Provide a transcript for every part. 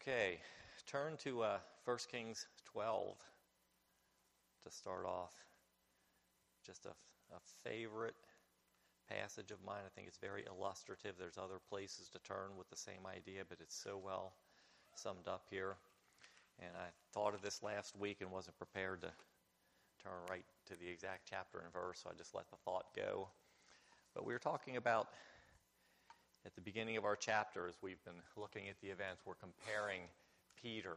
Okay, turn to uh, 1 Kings 12 to start off. Just a, a favorite passage of mine. I think it's very illustrative. There's other places to turn with the same idea, but it's so well summed up here. And I thought of this last week and wasn't prepared to turn right to the exact chapter and verse, so I just let the thought go. But we were talking about at the beginning of our chapter, as we've been looking at the events, we're comparing Peter,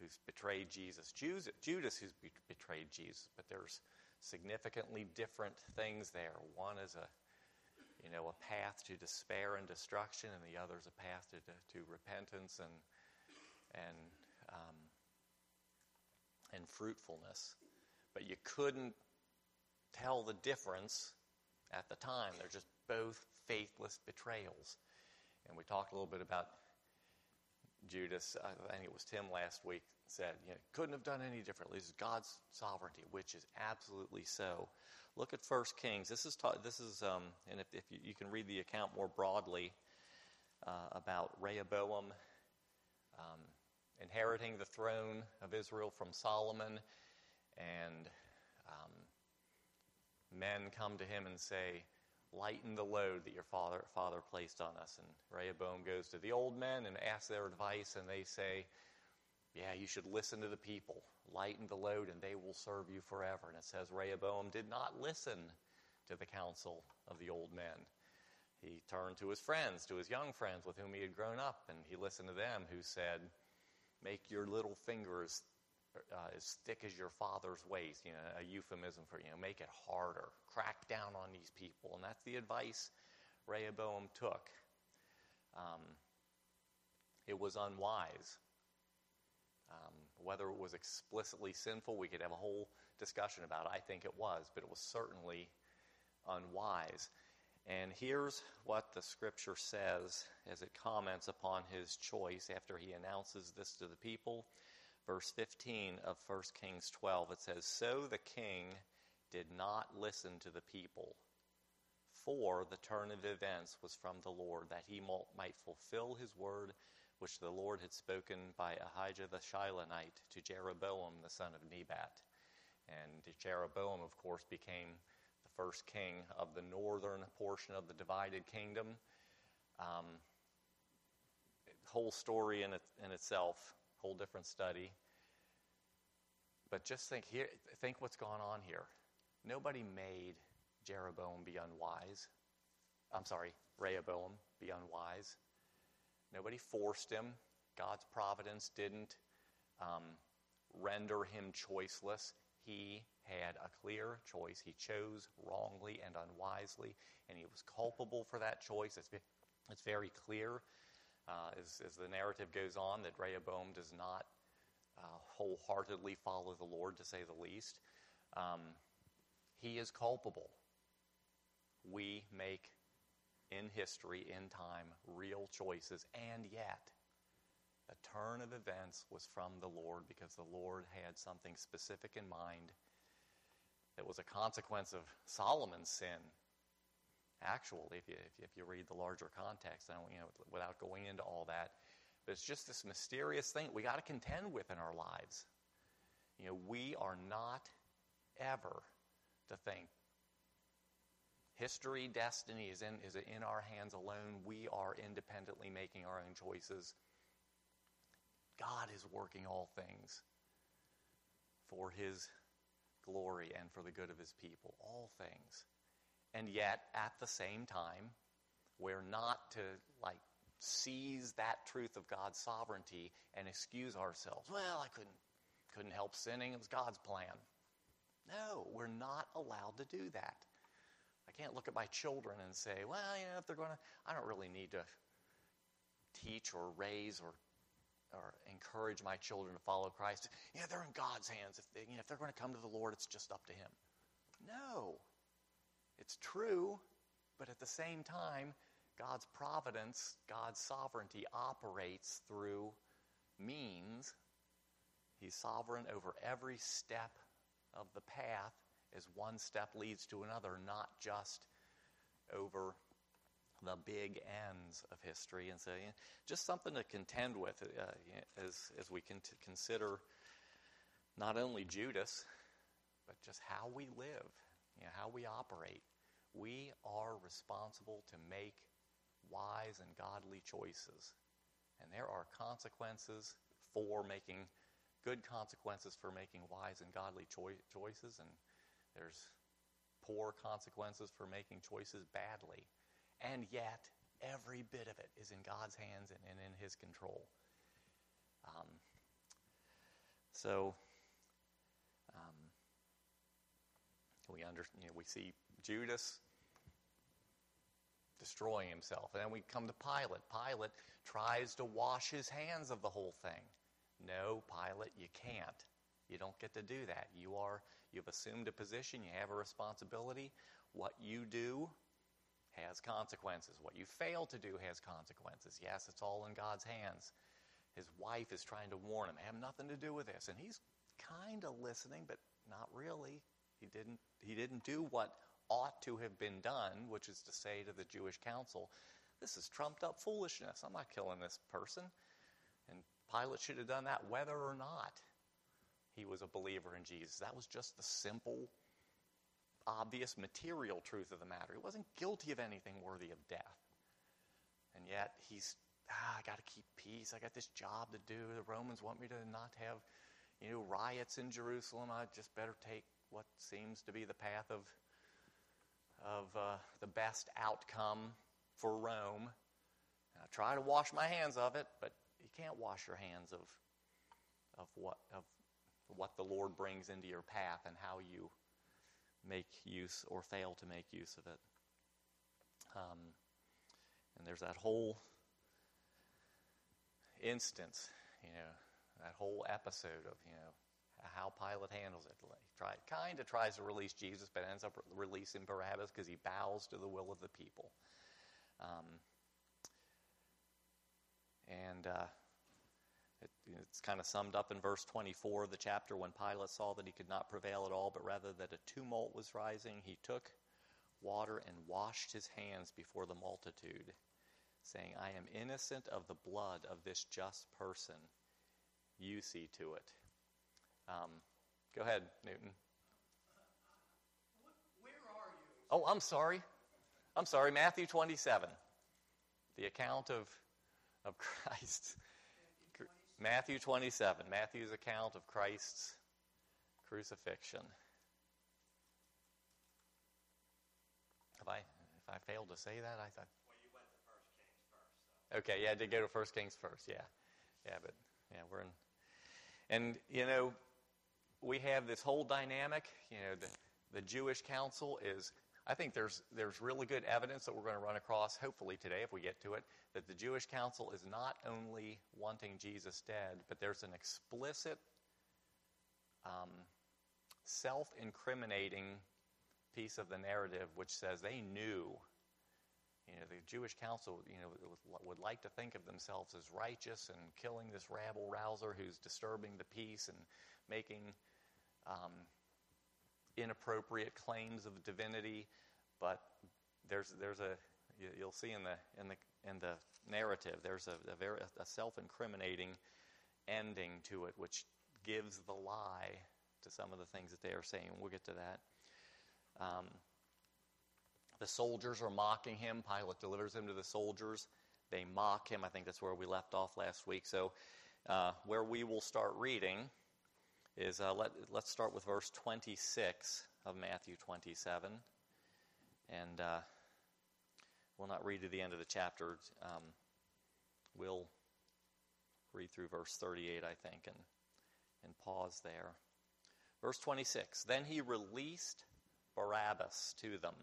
who's betrayed Jesus, Judas, who's betrayed Jesus, but there's significantly different things there. One is a you know, a path to despair and destruction, and the other is a path to, to, to repentance and and um, and fruitfulness. But you couldn't tell the difference at the time. They're just both faithless betrayals. And we talked a little bit about Judas. I think it was Tim last week said, you know, couldn't have done any differently. This is God's sovereignty, which is absolutely so. Look at First Kings. This is ta- this is, um, and if, if you, you, can read the account more broadly uh, about Rehoboam um, inheriting the throne of Israel from Solomon, and um, men come to him and say, lighten the load that your father, father placed on us. And Rehoboam goes to the old men and asks their advice, and they say, Yeah, you should listen to the people. Lighten the load, and they will serve you forever. And it says Rehoboam did not listen to the counsel of the old men. He turned to his friends, to his young friends with whom he had grown up, and he listened to them who said, Make your little fingers uh, as thick as your father's waist, you know, a euphemism for, you know, make it harder, crack down on these people. And that's the advice Rehoboam took. Um, it was unwise. Um, whether it was explicitly sinful, we could have a whole discussion about it. I think it was, but it was certainly unwise. And here's what the scripture says as it comments upon his choice after he announces this to the people verse 15 of 1 Kings 12, it says, So the king did not listen to the people, for the turn of events was from the Lord, that he might fulfill his word which the Lord had spoken by Ahijah the Shilonite to Jeroboam the son of Nebat. And Jeroboam, of course, became the first king of the northern portion of the divided kingdom. Um, whole story in, it, in itself whole different study. But just think here, think what's gone on here. Nobody made Jeroboam be unwise. I'm sorry, Rehoboam be unwise. Nobody forced him. God's providence didn't um, render him choiceless. He had a clear choice. He chose wrongly and unwisely, and he was culpable for that choice. It's, it's very clear uh, as, as, the narrative goes on, that Rehoboam does not uh, wholeheartedly follow the Lord, to say the least. Um, he is culpable. We make in history, in time, real choices, and yet the turn of events was from the Lord because the Lord had something specific in mind that was a consequence of Solomon's sin actually, if you, if you read the larger context, I don't, you know, without going into all that. But it's just this mysterious thing we got to contend with in our lives. You know, we are not ever to think history, destiny is in, is in our hands alone. We are independently making our own choices. God is working all things for his glory and for the good of his people. All things. And yet, at the same time, we're not to like seize that truth of God's sovereignty and excuse ourselves. Well, I couldn't couldn't help sinning. It was God's plan. No, we're not allowed to do that. I can't look at my children and say, well, you know, if they're going to, I don't really need to teach or raise or or encourage my children to follow Christ. Yeah, they're in God's hands. If they, you know, if they're going to come to the Lord, it's just up to Him. No, it's true, but at the same time, God's providence, God's sovereignty operates through means. He's sovereign over every step of the path as one step leads to another, not just over the big ends of history. And so, you just something to contend with uh, as, as we can consider not only Judas, but just how we live, you know, how we operate. We are responsible to make wise and godly choices. And there are consequences for making good consequences for making wise and godly choi- choices, and there's poor consequences for making choices badly. And yet, every bit of it is in God's hands and, and in His control. Um, so, um, we under, you know, we see Judas destroying himself, and then we come to Pilate. Pilate tries to wash his hands of the whole thing. No, Pilate, you can't. You don't get to do that. You are you've assumed a position, you have a responsibility. What you do has consequences. What you fail to do has consequences. Yes, it's all in God's hands. His wife is trying to warn him, have nothing to do with this. And he's kind of listening, but not really. He didn't, he didn't do what ought to have been done, which is to say to the Jewish council, this is trumped up foolishness. I'm not killing this person. And Pilate should have done that whether or not he was a believer in Jesus. That was just the simple obvious material truth of the matter. He wasn't guilty of anything worthy of death. And yet he's, ah, I got to keep peace. I got this job to do. The Romans want me to not have, you know, riots in Jerusalem. I just better take what seems to be the path of, of uh, the best outcome for Rome. And I try to wash my hands of it, but you can't wash your hands of, of what, of what the Lord brings into your path and how you make use or fail to make use of it. Um, and there's that whole instance, you know, that whole episode of, you know, how Pilate handles it. He try, kind of tries to release Jesus, but ends up releasing Barabbas because he bows to the will of the people. Um, and uh, it, it's kind of summed up in verse 24 of the chapter when Pilate saw that he could not prevail at all, but rather that a tumult was rising, he took water and washed his hands before the multitude, saying, I am innocent of the blood of this just person. You see to it. Um, go ahead, Newton. Where are you? Oh, I'm sorry. I'm sorry. Matthew 27, the account of, of Christ. Matthew 27, Matthew's account of Christ's crucifixion. Have I, if I failed to say that, I thought. Well, you went to First Kings first. So. Okay, yeah, I did go to First Kings first. Yeah, yeah, but yeah, we're in. And you know, we have this whole dynamic. You know, the the Jewish council is I think there's, there's really good evidence that we're going to run across, hopefully today if we get to it, that the Jewish council is not only wanting Jesus dead, but there's an explicit um, self incriminating piece of the narrative which says they knew. You know, the Jewish council, you know, would like to think of themselves as righteous and killing this rabble rouser who's disturbing the peace and making um, inappropriate claims of divinity, but there's there's a you'll see in the in the in the narrative there's a, a very a self-incriminating ending to it, which gives the lie to some of the things that they are saying. We'll get to that. Um, the soldiers are mocking him. Pilate delivers him to the soldiers. They mock him. I think that's where we left off last week. So, uh, where we will start reading is uh, let, let's start with verse 26 of Matthew 27. And uh, we'll not read to the end of the chapter. Um, we'll read through verse 38, I think, and, and pause there. Verse 26 Then he released Barabbas to them.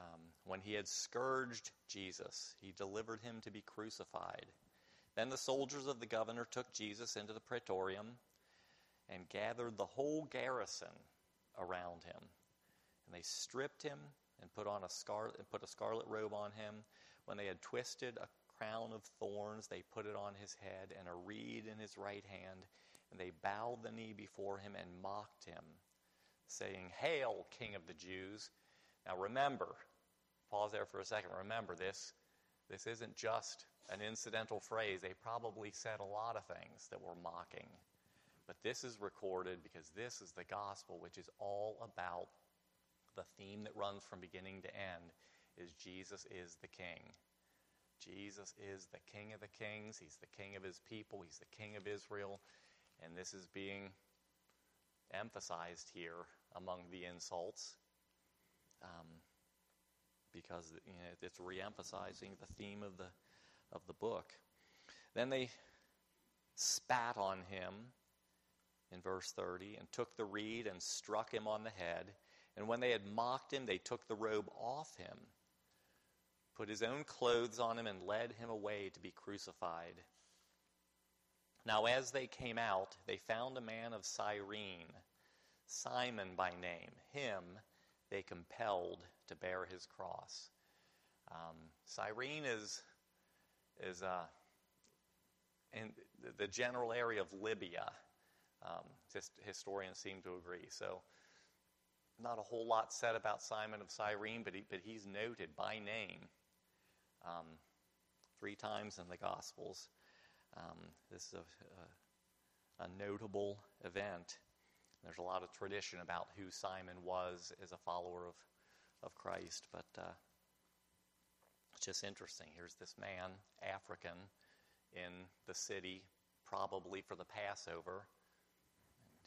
Um, when he had scourged Jesus, he delivered him to be crucified. Then the soldiers of the governor took Jesus into the praetorium and gathered the whole garrison around him. And they stripped him and put on a and put a scarlet robe on him. When they had twisted a crown of thorns, they put it on his head and a reed in his right hand, and they bowed the knee before him and mocked him, saying, "Hail, King of the Jews!" Now remember, pause there for a second. Remember, this, this isn't just an incidental phrase. They probably said a lot of things that were mocking. But this is recorded because this is the gospel, which is all about the theme that runs from beginning to end is Jesus is the king. Jesus is the king of the kings. He's the king of his people. He's the king of Israel. And this is being emphasized here among the insults um, because you know, it's re-emphasizing the theme of the of the book. Then they spat on him in verse 30 and took the reed and struck him on the head. And when they had mocked him, they took the robe off him, put his own clothes on him, and led him away to be crucified. Now, as they came out, they found a man of Cyrene, Simon by name. Him they compelled to bear his cross. Um, Cyrene is is uh, in the general area of Libya. Um, just historians seem to agree. So, not a whole lot said about Simon of Cyrene, but he, but he's noted by name um, three times in the Gospels. Um, this is a, a, a, notable event. There's a lot of tradition about who Simon was as a follower of, of Christ, but uh, it's just interesting. Here's this man, African, in the city, probably for the Passover.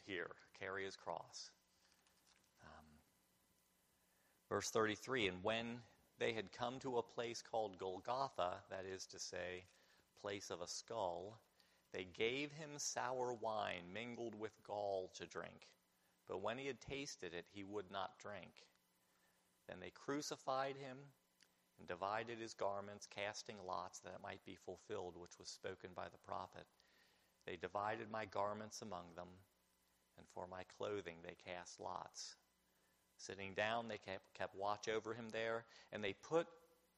Here, carry his cross. Um, verse 33 And when they had come to a place called Golgotha, that is to say, place of a skull, they gave him sour wine mingled with gall to drink. But when he had tasted it, he would not drink. Then they crucified him and divided his garments, casting lots that it might be fulfilled, which was spoken by the prophet. They divided my garments among them, and for my clothing they cast lots. Sitting down, they kept, kept watch over him there, and they put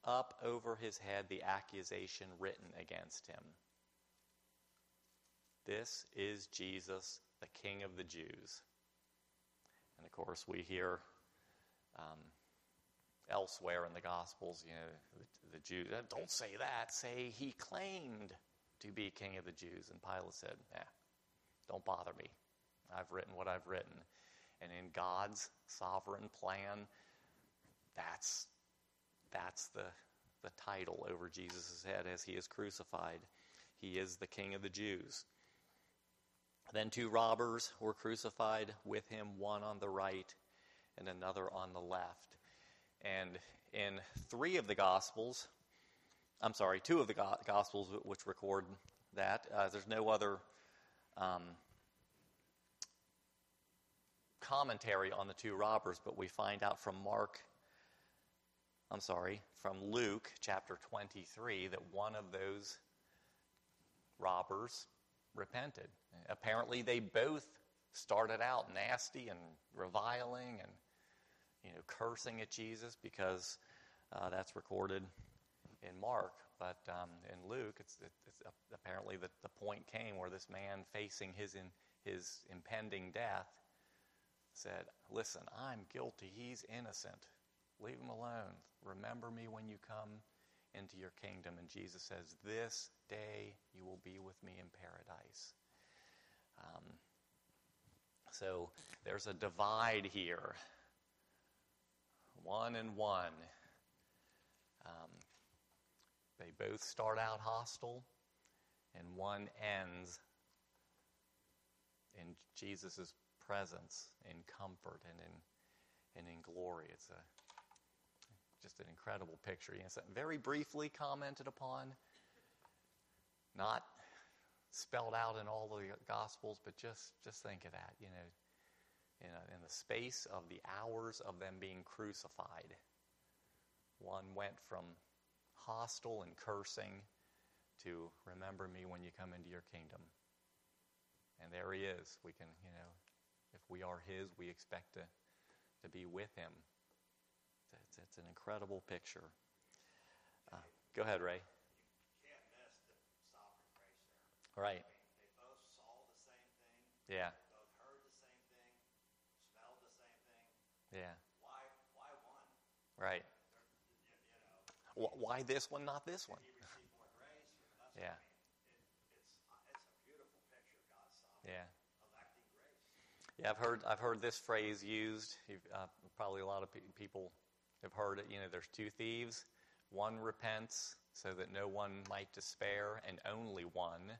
up over his head the accusation written against him. This is Jesus, the King of the Jews. And of course, we hear um, elsewhere in the Gospels, you know, the, the Jews, don't say that, say he claimed to be King of the Jews. And Pilate said, eh, don't bother me. I've written what I've written. And in God's sovereign plan, that's that's the, the title over Jesus' head as he is crucified. He is the King of the Jews. Then two robbers were crucified with him, one on the right and another on the left. And in three of the Gospels, I'm sorry, two of the Gospels which record that, uh, there's no other um, commentary on the two robbers, but we find out from Mark I'm sorry, from Luke chapter 23 that one of those robbers repented. Apparently, they both started out nasty and reviling and you know cursing at Jesus because uh, that's recorded in Mark. But um, in Luke, it's, it's apparently the, the point came where this man facing his in, his impending death said, "Listen, I'm guilty. He's innocent. Leave him alone. Remember me when you come into your kingdom. And Jesus says, This day you will be with me in paradise. Um, so there's a divide here. One and one. Um, they both start out hostile, and one ends in Jesus' presence, in comfort, and in, and in glory. It's a just an incredible picture. You know, very briefly commented upon, not spelled out in all the Gospels, but just, just think of that. You know, in, a, in the space of the hours of them being crucified, one went from hostile and cursing to remember me when you come into your kingdom. And there he is. We can, you know, if we are his, we expect to, to be with him it's, it's an incredible picture. Uh, go ahead, Ray. You can't miss the sovereign grace there. Right. They both saw the same thing. Yeah. Both heard the same thing. Smelled the same thing. Yeah. Why? Why one? Right. You, Wh- Why this one, not this one? He received more Yeah. I mean. It, it's, uh, it's a beautiful picture of God's sovereignty, Yeah. electing grace. Yeah, I've heard I've heard this phrase used. You've, uh, probably a lot of pe- people have heard it. You know, there's two thieves. One repents so that no one might despair, and only one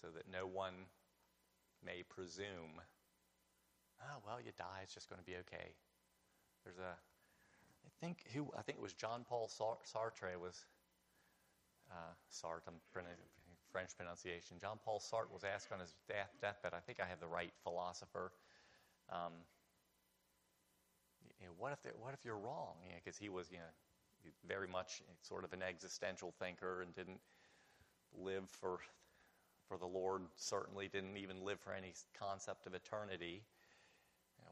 so that no one may presume. Oh well, you die. It's just going to be okay. There's a, I think who I think it was John Paul Sartre was. Uh, Sartre, I'm French pronunciation. John Paul Sartre was asked on his death, deathbed. I think I have the right philosopher. Um, you know, what if what if you're wrong? Because he was, you know, very much sort of an existential thinker and didn't live for for the Lord. Certainly didn't even live for any concept of eternity.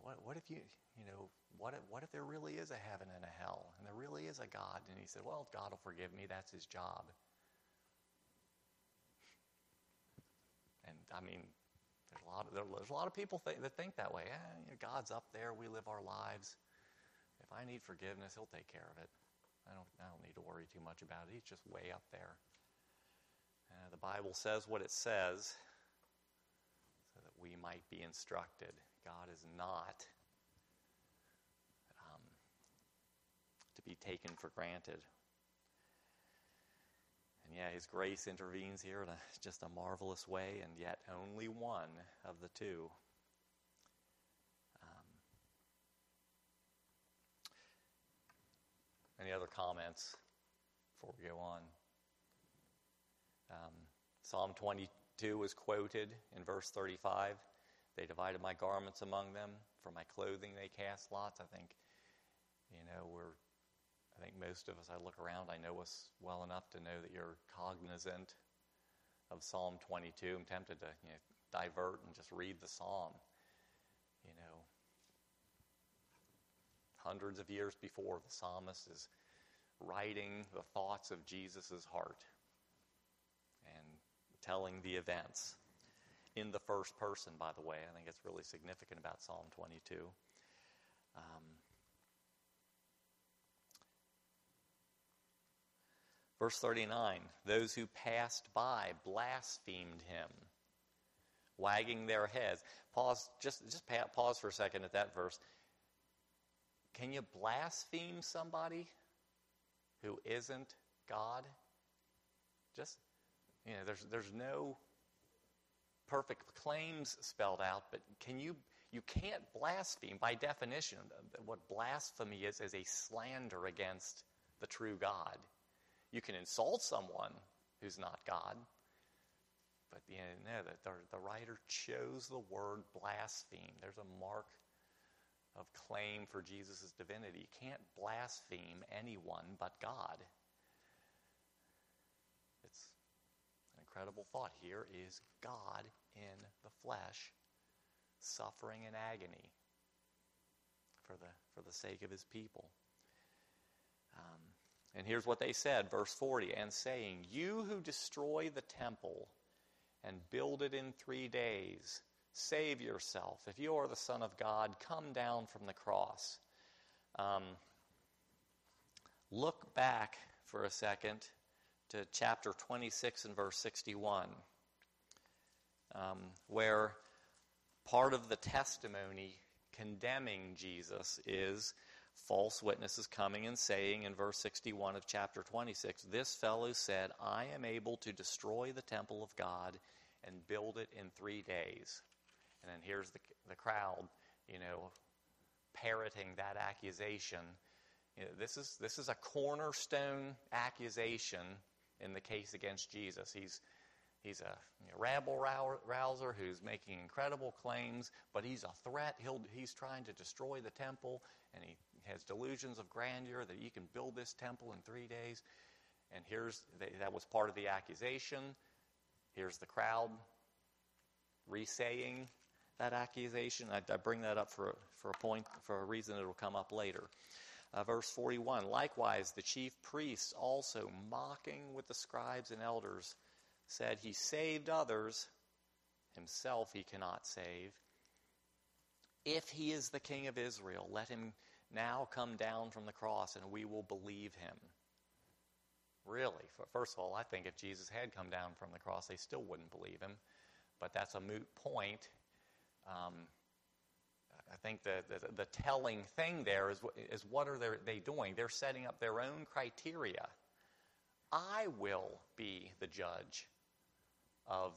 What what if you you know what if, what if there really is a heaven and a hell and there really is a God? And he said, well, God will forgive me. That's His job. And I mean, there's a lot of, there's a lot of people think, that think that way. Eh, you know, God's up there. We live our lives. If I need forgiveness, He'll take care of it. I don't, I don't need to worry too much about it. He's just way up there. Uh, the Bible says what it says so that we might be instructed. God is not um, to be taken for granted. And yeah, His grace intervenes here in a, just a marvelous way, and yet only one of the two. Um, any other comments before we go on? Um, Psalm 22 is quoted in verse 35. They divided my garments among them. For my clothing they cast lots. I think, you know, we're I think most of us, I look around, I know us well enough to know that you're cognizant of Psalm 22. I'm tempted to you know, divert and just read the psalm. You know, hundreds of years before, the psalmist is writing the thoughts of Jesus' heart and telling the events in the first person, by the way. I think it's really significant about Psalm 22. Um, Verse 39 Those who passed by blasphemed him, wagging their heads. Pause, just, just pause for a second at that verse. Can you blaspheme somebody who isn't God? Just, you know, there's, there's no perfect claims spelled out, but can you, you can't blaspheme by definition. What blasphemy is, is a slander against the true God. You can insult someone who's not God, but you know, the, the, the writer chose the word blaspheme. There's a mark of claim for Jesus' divinity. You can't blaspheme anyone but God. It's an incredible thought. Here is God in the flesh, suffering in agony for the, for the sake of his people. Um, and here's what they said, verse 40 and saying, You who destroy the temple and build it in three days, save yourself. If you are the Son of God, come down from the cross. Um, look back for a second to chapter 26 and verse 61, um, where part of the testimony condemning Jesus is false witnesses coming and saying in verse 61 of chapter 26 this fellow said i am able to destroy the temple of god and build it in three days and then here's the, the crowd you know parroting that accusation. You know, this is this is a cornerstone accusation in the case against jesus he's He's a rabble rouser who's making incredible claims, but he's a threat. He'll, he's trying to destroy the temple, and he has delusions of grandeur that he can build this temple in three days. And here's that was part of the accusation. Here's the crowd resaying that accusation. I, I bring that up for for a point for a reason will come up later. Uh, verse 41 Likewise, the chief priests also mocking with the scribes and elders said he saved others, himself he cannot save. If he is the king of Israel, let him now come down from the cross and we will believe him. Really. First of all, I think if Jesus had come down from the cross, they still wouldn't believe him. But that's a moot point. Um, I think the, the, the, telling thing there is, is what are they doing? They're setting up their own criteria. I will be the judge of,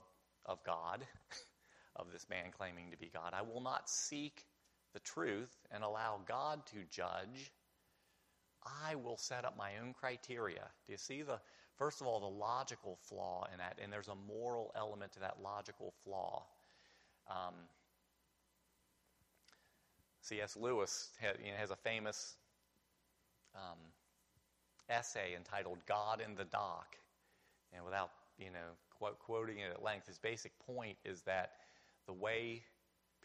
of God, of this man claiming to be God. I will not seek the truth and allow God to judge. I will set up my own criteria. Do you see the, first of all, the logical flaw in that? And there's a moral element to that logical flaw. Um, C.S. Lewis had, you know, has a famous um, essay entitled God in the Dock. And without, you know, quoting it at length, his basic point is that the way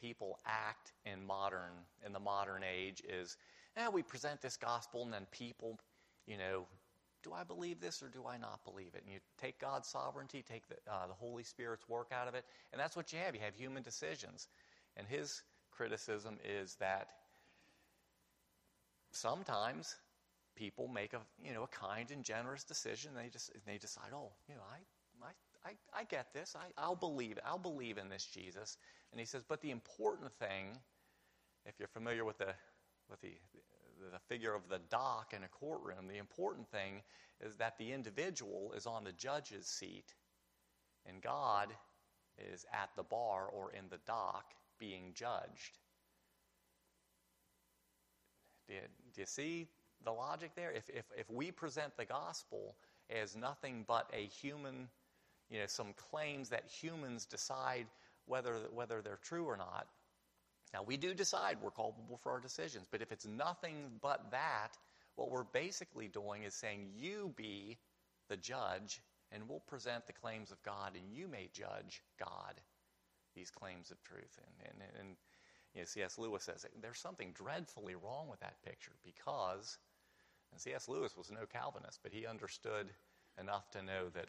people act in modern in the modern age is eh, we present this gospel and then people you know do i believe this or do i not believe it and you take god's sovereignty take the, uh, the holy spirit's work out of it and that's what you have you have human decisions and his criticism is that sometimes people make a you know a kind and generous decision they just they decide oh you know i I, I I get this. I, I'll believe. I'll believe in this Jesus. And he says, but the important thing, if you're familiar with the with the the figure of the dock in a courtroom, the important thing is that the individual is on the judge's seat, and God is at the bar or in the dock being judged. Do you, do you see the logic there? If, if, if we present the gospel as nothing but a human you know, some claims that humans decide whether, whether they're true or not. Now, we do decide we're culpable for our decisions, but if it's nothing but that, what we're basically doing is saying, You be the judge, and we'll present the claims of God, and you may judge God these claims of truth. And, and, and you know, C.S. Lewis says there's something dreadfully wrong with that picture because, and C.S. Lewis was no Calvinist, but he understood enough to know that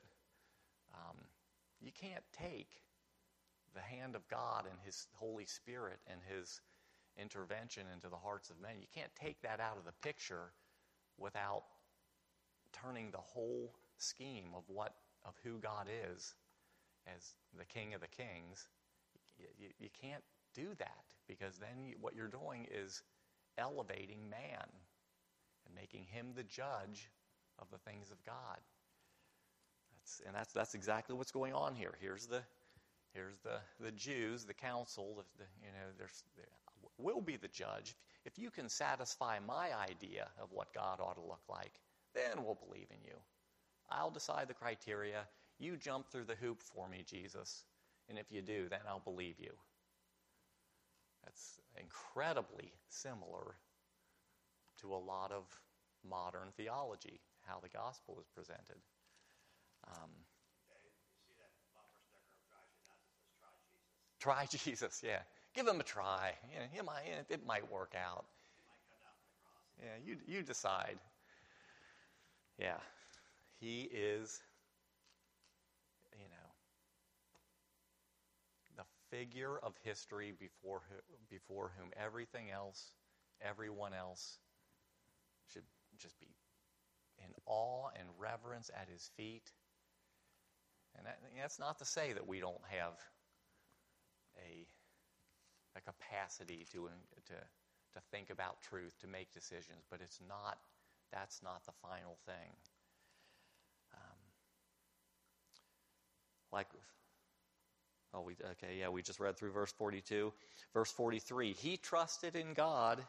um, you can't take the hand of God and His Holy Spirit and His intervention into the hearts of men. You can't take that out of the picture without turning the whole scheme of what of who God is as the King of the Kings. You, you, can't do that because then you, what you're doing is elevating man and making him the judge of the things of God. That's, and that's, that's exactly what's going on here. Here's the, here's the, the Jews, the council, the, you know, there's, will be the judge. If you can satisfy my idea of what God ought to look like, then we'll believe in you. I'll decide the criteria. You jump through the hoop for me, Jesus. And if you do, then I'll believe you. That's incredibly similar to a lot of modern theology, how the gospel is presented. Um, try Jesus. Yeah. Give him a try. You know, it, might, it might work out. Yeah, you, you decide. Yeah. He is, you know, the figure of history before, before whom everything else, everyone else should just be in awe and reverence at his feet and that, that's not to say that we don't have a, a capacity to, to, to think about truth, to make decisions, but it's not, that's not the final thing. Um, like, oh, we, okay, yeah, we just read through verse 42. Verse 43 He trusted in God,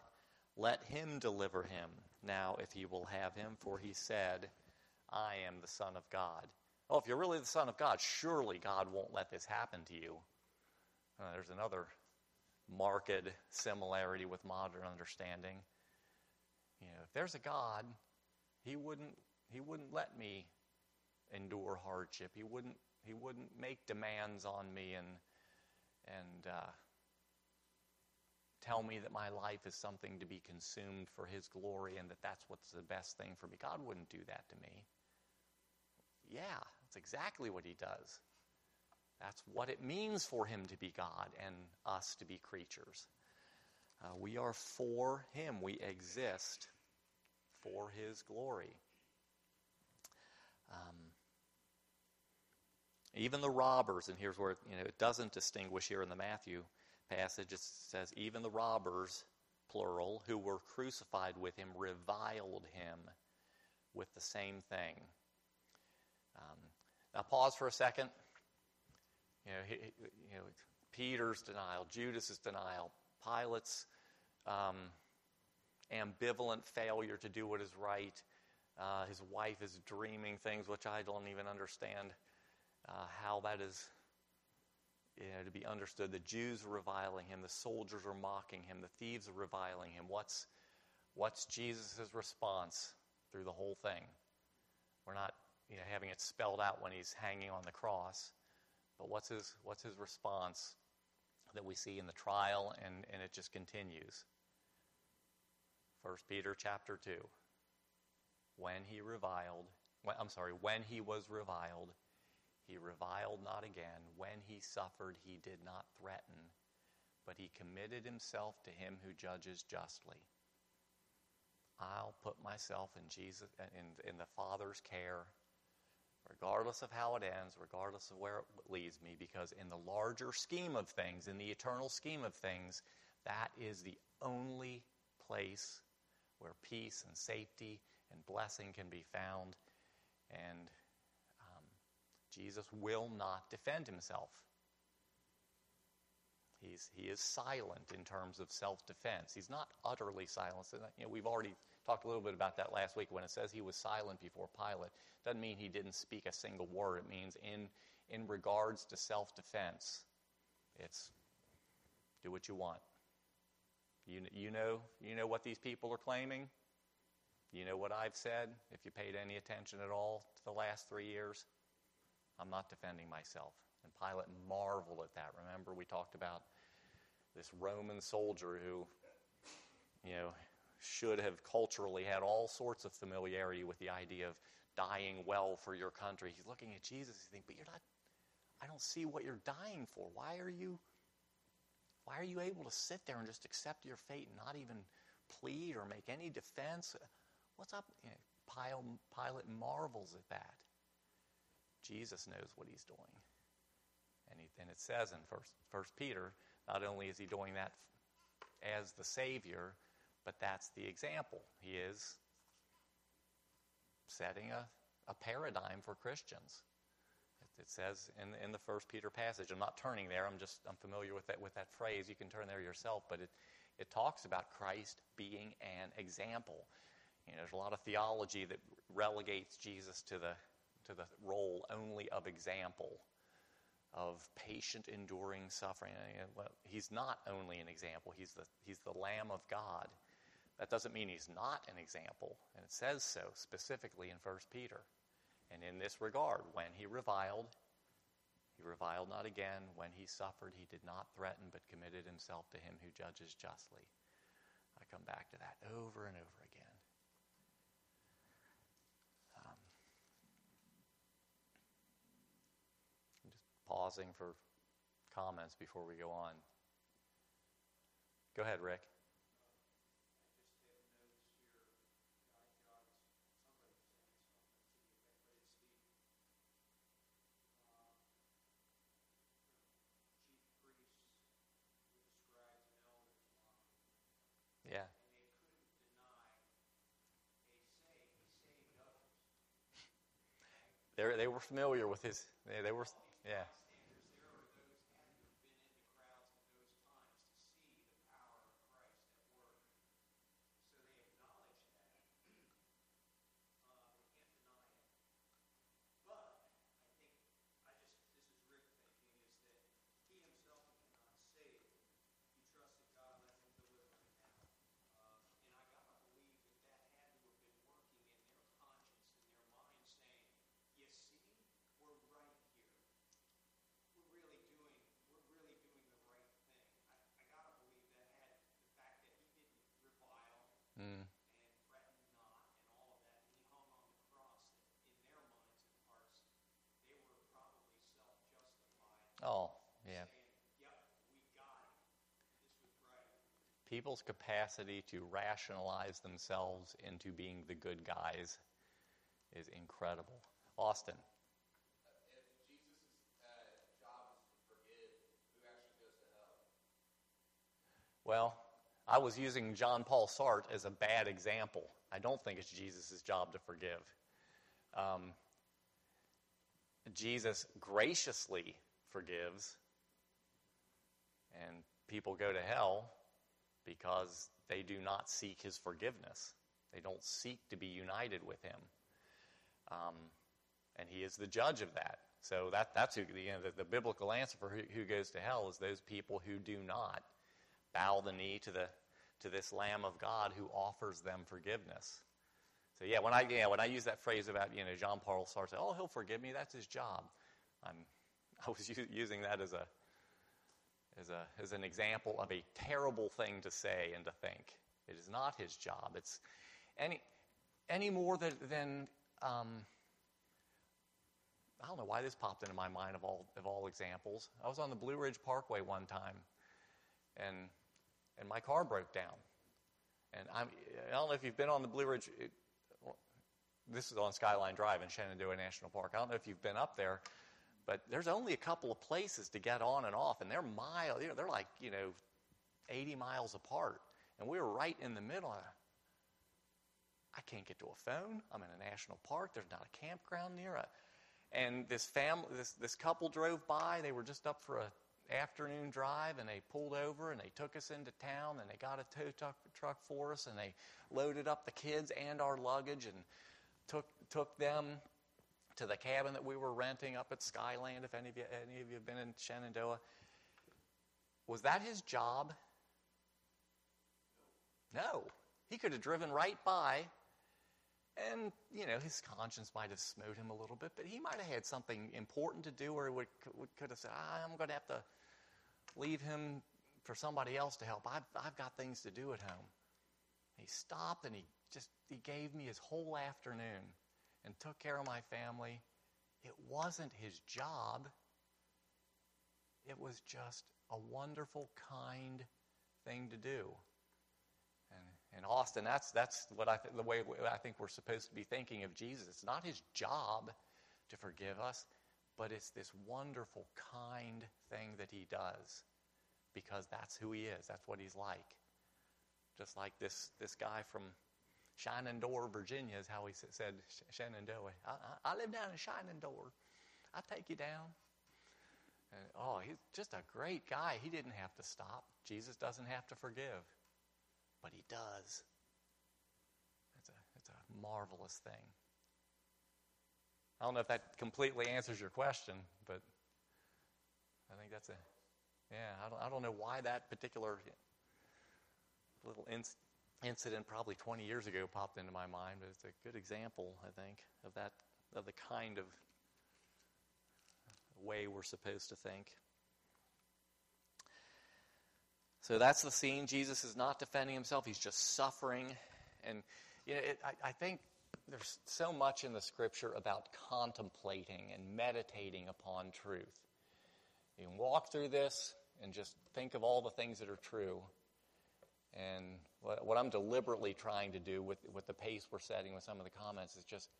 let him deliver him. Now, if he will have him, for he said, I am the Son of God. Oh, if you're really the Son of God, surely God won't let this happen to you. Uh, there's another marked similarity with modern understanding. You know, if there's a God, He wouldn't He wouldn't let me endure hardship. He wouldn't He wouldn't make demands on me and and uh, tell me that my life is something to be consumed for His glory and that that's what's the best thing for me. God wouldn't do that to me. Yeah, that's exactly what he does. That's what it means for him to be God and us to be creatures. Uh, we are for him, we exist for his glory. Um, even the robbers, and here's where you know it doesn't distinguish here in the Matthew passage. It says even the robbers, plural, who were crucified with him, reviled him with the same thing. Um, now pause for a second. You know, he, you know, Peter's denial, Judas's denial, Pilate's um, ambivalent failure to do what is right. Uh, his wife is dreaming things which I don't even understand uh, how that is you know, to be understood. The Jews are reviling him, the soldiers are mocking him, the thieves are reviling him. What's, what's Jesus' response through the whole thing? We're not you know, having it spelled out when he's hanging on the cross, but what's his, what's his response that we see in the trial, and, and it just continues? 1 Peter chapter 2. When he reviled, when, I'm sorry, when he was reviled, he reviled not again. When he suffered, he did not threaten, but he committed himself to him who judges justly. I'll put myself in Jesus in, in the Father's care, regardless of how it ends, regardless of where it leads me, because in the larger scheme of things, in the eternal scheme of things, that is the only place where peace and safety and blessing can be found. And Jesus will not defend himself. He's, he is silent in terms of self defense. He's not utterly silent. You know, we've already talked a little bit about that last week when it says he was silent before Pilate. Doesn't mean he didn't speak a single word. It means in, in regards to self defense, it's do what you want. You, you, know, you know what these people are claiming? You know what I've said, if you paid any attention at all to the last three years? I'm not defending myself. And Pilate marveled at that. Remember, we talked about this Roman soldier who, you know, should have culturally had all sorts of familiarity with the idea of dying well for your country. He's looking at Jesus. He's thinking, but you're not, I don't see what you're dying for. Why are you, why are you able to sit there and just accept your fate and not even plead or make any defense? What's up? You know, Pilate marvels at that. Jesus knows what he's doing. And, he, and it says in First, First Peter, not only is he doing that as the Savior, but that's the example. He is setting a, a paradigm for Christians. It, it says in, in the First Peter passage. I'm not turning there. I'm just I'm familiar with that with that phrase. You can turn there yourself, but it it talks about Christ being an example. You know, there's a lot of theology that relegates Jesus to the to the role only of example, of patient, enduring suffering. He's not only an example, he's the, he's the Lamb of God. That doesn't mean he's not an example, and it says so specifically in 1 Peter. And in this regard, when he reviled, he reviled not again. When he suffered, he did not threaten, but committed himself to him who judges justly. I come back to that over and over again. Pausing for comments before we go on. Go ahead, Rick. Yeah. They, they were familiar with his, they, they were, yeah. People's capacity to rationalize themselves into being the good guys is incredible. Austin. Well, I was using John Paul Sartre as a bad example. I don't think it's Jesus' job to forgive. Um, Jesus graciously forgives, and people go to hell because they do not seek his forgiveness. They don't seek to be united with him. Um, and he is the judge of that. So that, that's who, you know, the, the biblical answer for who, who goes to hell is those people who do not bow the knee to, the, to this Lamb of God who offers them forgiveness. So yeah, when I yeah, when I use that phrase about you know Jean Paul Sartre, oh he'll forgive me, that's his job. I'm I was u- using that as a as a an example of a terrible thing to say and to think. It is not his job. It's any any more than than um, I don't know why this popped into my mind of all of all examples. I was on the Blue Ridge Parkway one time, and and my car broke down. And I'm, I don't know if you've been on the Blue Ridge. It, this is on Skyline Drive in Shenandoah National Park. I don't know if you've been up there, but there's only a couple of places to get on and off, and they're miles. You know, they're like you know, 80 miles apart, and we were right in the middle. I can't get to a phone. I'm in a national park. There's not a campground near it. And this family, this this couple drove by. They were just up for a afternoon drive, and they pulled over and they took us into town, and they got a tow truck, truck for us, and they loaded up the kids and our luggage, and took, took them to the cabin that we were renting up at Skyland, if any of you, any of you have been in Shenandoah. Was that his job? No. He could have driven right by, and, you know, his conscience might have smote him a little bit, but he might have had something important to do, or he would, could have said, ah, I'm going to have to leave him for somebody else to help. I've, I've got things to do at home. He stopped and he just he gave me his whole afternoon and took care of my family. It wasn't his job. It was just a wonderful, kind thing to do. And in Austin, that's that's what I th- the way I think we're supposed to be thinking of Jesus. It's not his job to forgive us, but it's this wonderful, kind thing that he does because that's who he is. That's what he's like. Just like this this guy from Shenandoah, Virginia, is how he said Shenandoah. I, I, I live down in Shenandoah. I'll take you down. And, oh, he's just a great guy. He didn't have to stop. Jesus doesn't have to forgive, but he does. It's a, it's a marvelous thing. I don't know if that completely answers your question, but I think that's a, yeah, I don't, I don't know why that particular little instance incident probably 20 years ago popped into my mind, but it's a good example, I think, of that, of the kind of way we're supposed to think. So that's the scene. Jesus is not defending himself, he's just suffering. And, you know, it, I, I think there's so much in the scripture about contemplating and meditating upon truth. You can walk through this and just think of all the things that are true. And what, what I'm deliberately trying to do with, with the pace we're setting with some of the comments is just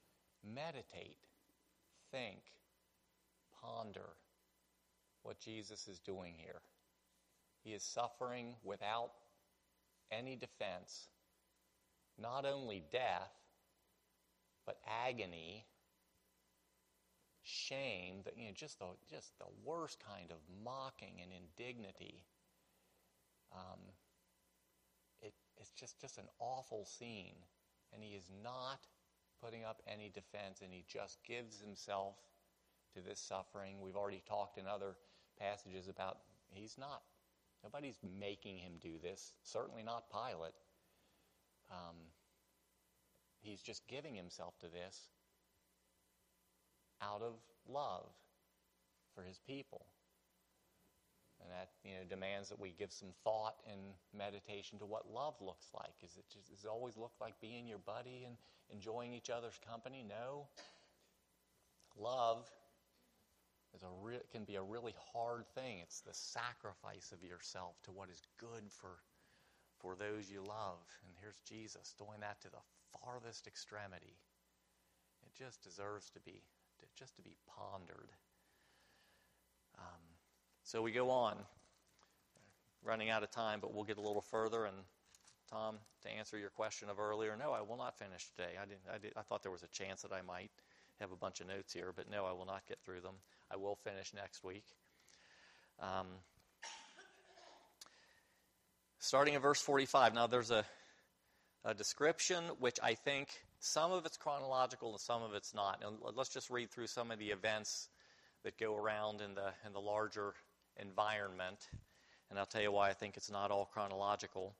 meditate, think, ponder what Jesus is doing here. He is suffering without any defense, not only death, but agony, shame, you know, just the just the worst kind of mocking and indignity. Um, it's just, just an awful scene. And he is not putting up any defense, and he just gives himself to this suffering. We've already talked in other passages about he's not, nobody's making him do this, certainly not Pilate. Um, he's just giving himself to this out of love for his people. And that you know demands that we give some thought and meditation to what love looks like. Is it just, does it always look like being your buddy and enjoying each other's company? No. Love is a re- can be a really hard thing. It's the sacrifice of yourself to what is good for for those you love. And here's Jesus doing that to the farthest extremity. It just deserves to be just to be pondered. Um, so we go on, running out of time, but we'll get a little further. And Tom, to answer your question of earlier, no, I will not finish today. I didn't. I, did, I thought there was a chance that I might have a bunch of notes here, but no, I will not get through them. I will finish next week. Um, starting in verse 45. Now, there's a, a description which I think some of it's chronological and some of it's not. And let's just read through some of the events that go around in the, in the larger environment. And I'll tell you why I think it's not all chronological.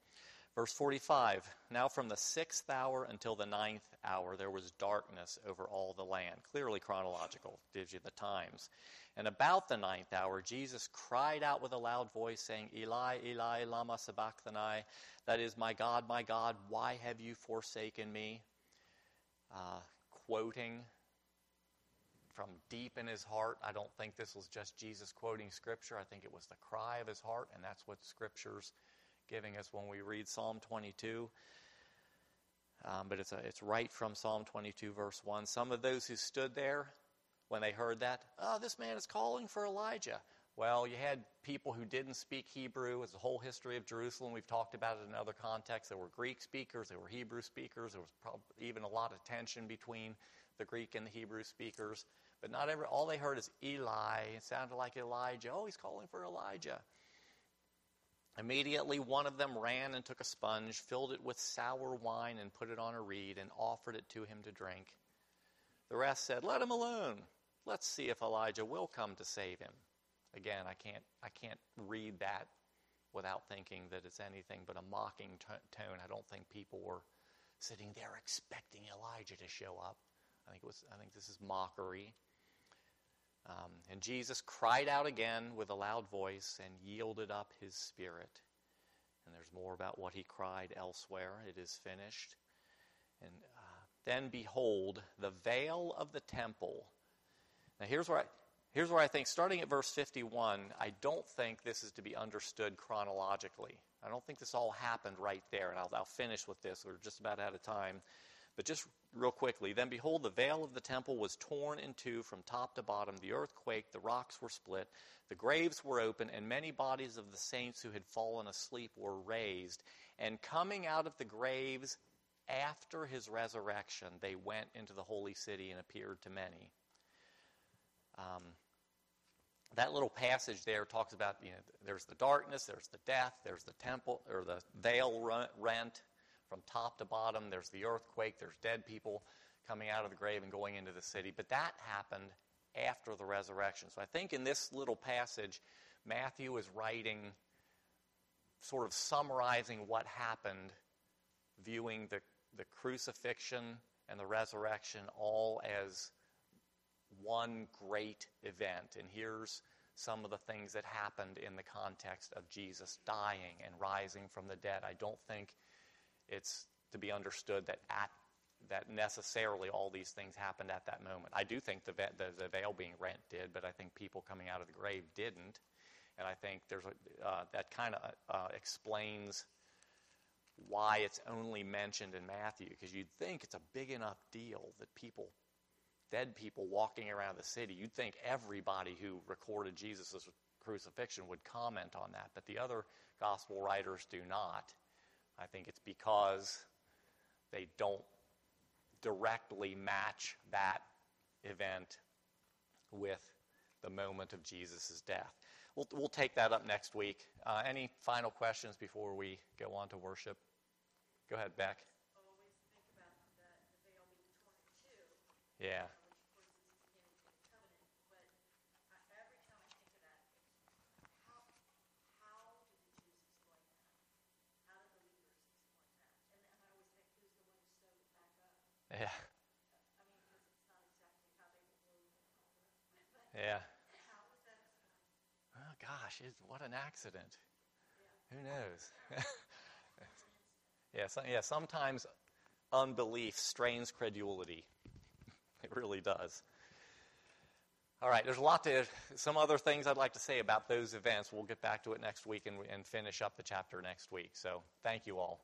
Verse 45 Now from the sixth hour until the ninth hour, there was darkness over all the land. Clearly chronological, gives you the times. And about the ninth hour, Jesus cried out with a loud voice, saying, Eli, Eli, Lama Sabachthani. That is, My God, my God, why have you forsaken me? Uh, quoting from deep in his heart. I don't think this was just Jesus quoting Scripture. I think it was the cry of his heart, and that's what Scripture's giving us when we read Psalm 22. Um, but it's, a, it's right from Psalm 22, verse 1. Some of those who stood there, when they heard that, oh, this man is calling for Elijah. Well, you had people who didn't speak Hebrew. It's the whole history of Jerusalem. We've talked about it in other contexts. There were Greek speakers, there were Hebrew speakers. There was even a lot of tension between the Greek and the Hebrew speakers. But not every, all they heard is Eli. It sounded like Elijah. Oh, he's calling for Elijah. Immediately, one of them ran and took a sponge, filled it with sour wine, and put it on a reed, and offered it to him to drink. The rest said, Let him alone. Let's see if Elijah will come to save him. Again, I can't, I can't read that without thinking that it's anything but a mocking t- tone. I don't think people were sitting there expecting Elijah to show up. I think it was. I think this is mockery. Um, and Jesus cried out again with a loud voice and yielded up his spirit. And there's more about what he cried elsewhere. It is finished. And uh, then behold, the veil of the temple. Now here's where I, here's where I think, starting at verse 51, I don't think this is to be understood chronologically. I don't think this all happened right there. And I'll, I'll finish with this. We're just about out of time. But just real quickly, then behold, the veil of the temple was torn in two from top to bottom. The earth quaked, the rocks were split, the graves were open, and many bodies of the saints who had fallen asleep were raised. And coming out of the graves after his resurrection, they went into the holy city and appeared to many. Um, that little passage there talks about you know there's the darkness, there's the death, there's the temple or the veil rent, from top to bottom. There's the earthquake, there's dead people coming out of the grave and going into the city. But that happened after the resurrection. So I think in this little passage, Matthew is writing, sort of summarizing what happened, viewing the, the crucifixion and the resurrection all as one great event. And here's some of the things that happened in the context of Jesus dying and rising from the dead. I don't think it's to be understood that at that necessarily all these things happened at that moment. I do think the, the, the veil being rent did, but I think people coming out of the grave didn't. And I think there's a, uh, that kind of uh, explains why it's only mentioned in Matthew, because you'd think it's a big enough deal that people, dead people walking around the city, you'd think everybody who recorded Jesus' crucifixion would comment on that, but the other gospel writers do not. I think it's because they don't directly match that event with the moment of Jesus' death. We'll, we'll take that up next week. Uh, any final questions before we go on to worship? Go ahead, Beck. Yeah. Yeah. Yeah. Oh gosh, what an accident. Who knows? yeah, so, yeah, sometimes unbelief strains credulity. It really does. All right, there's a lot to, some other things I'd like to say about those events. We'll get back to it next week and, and finish up the chapter next week. So thank you all.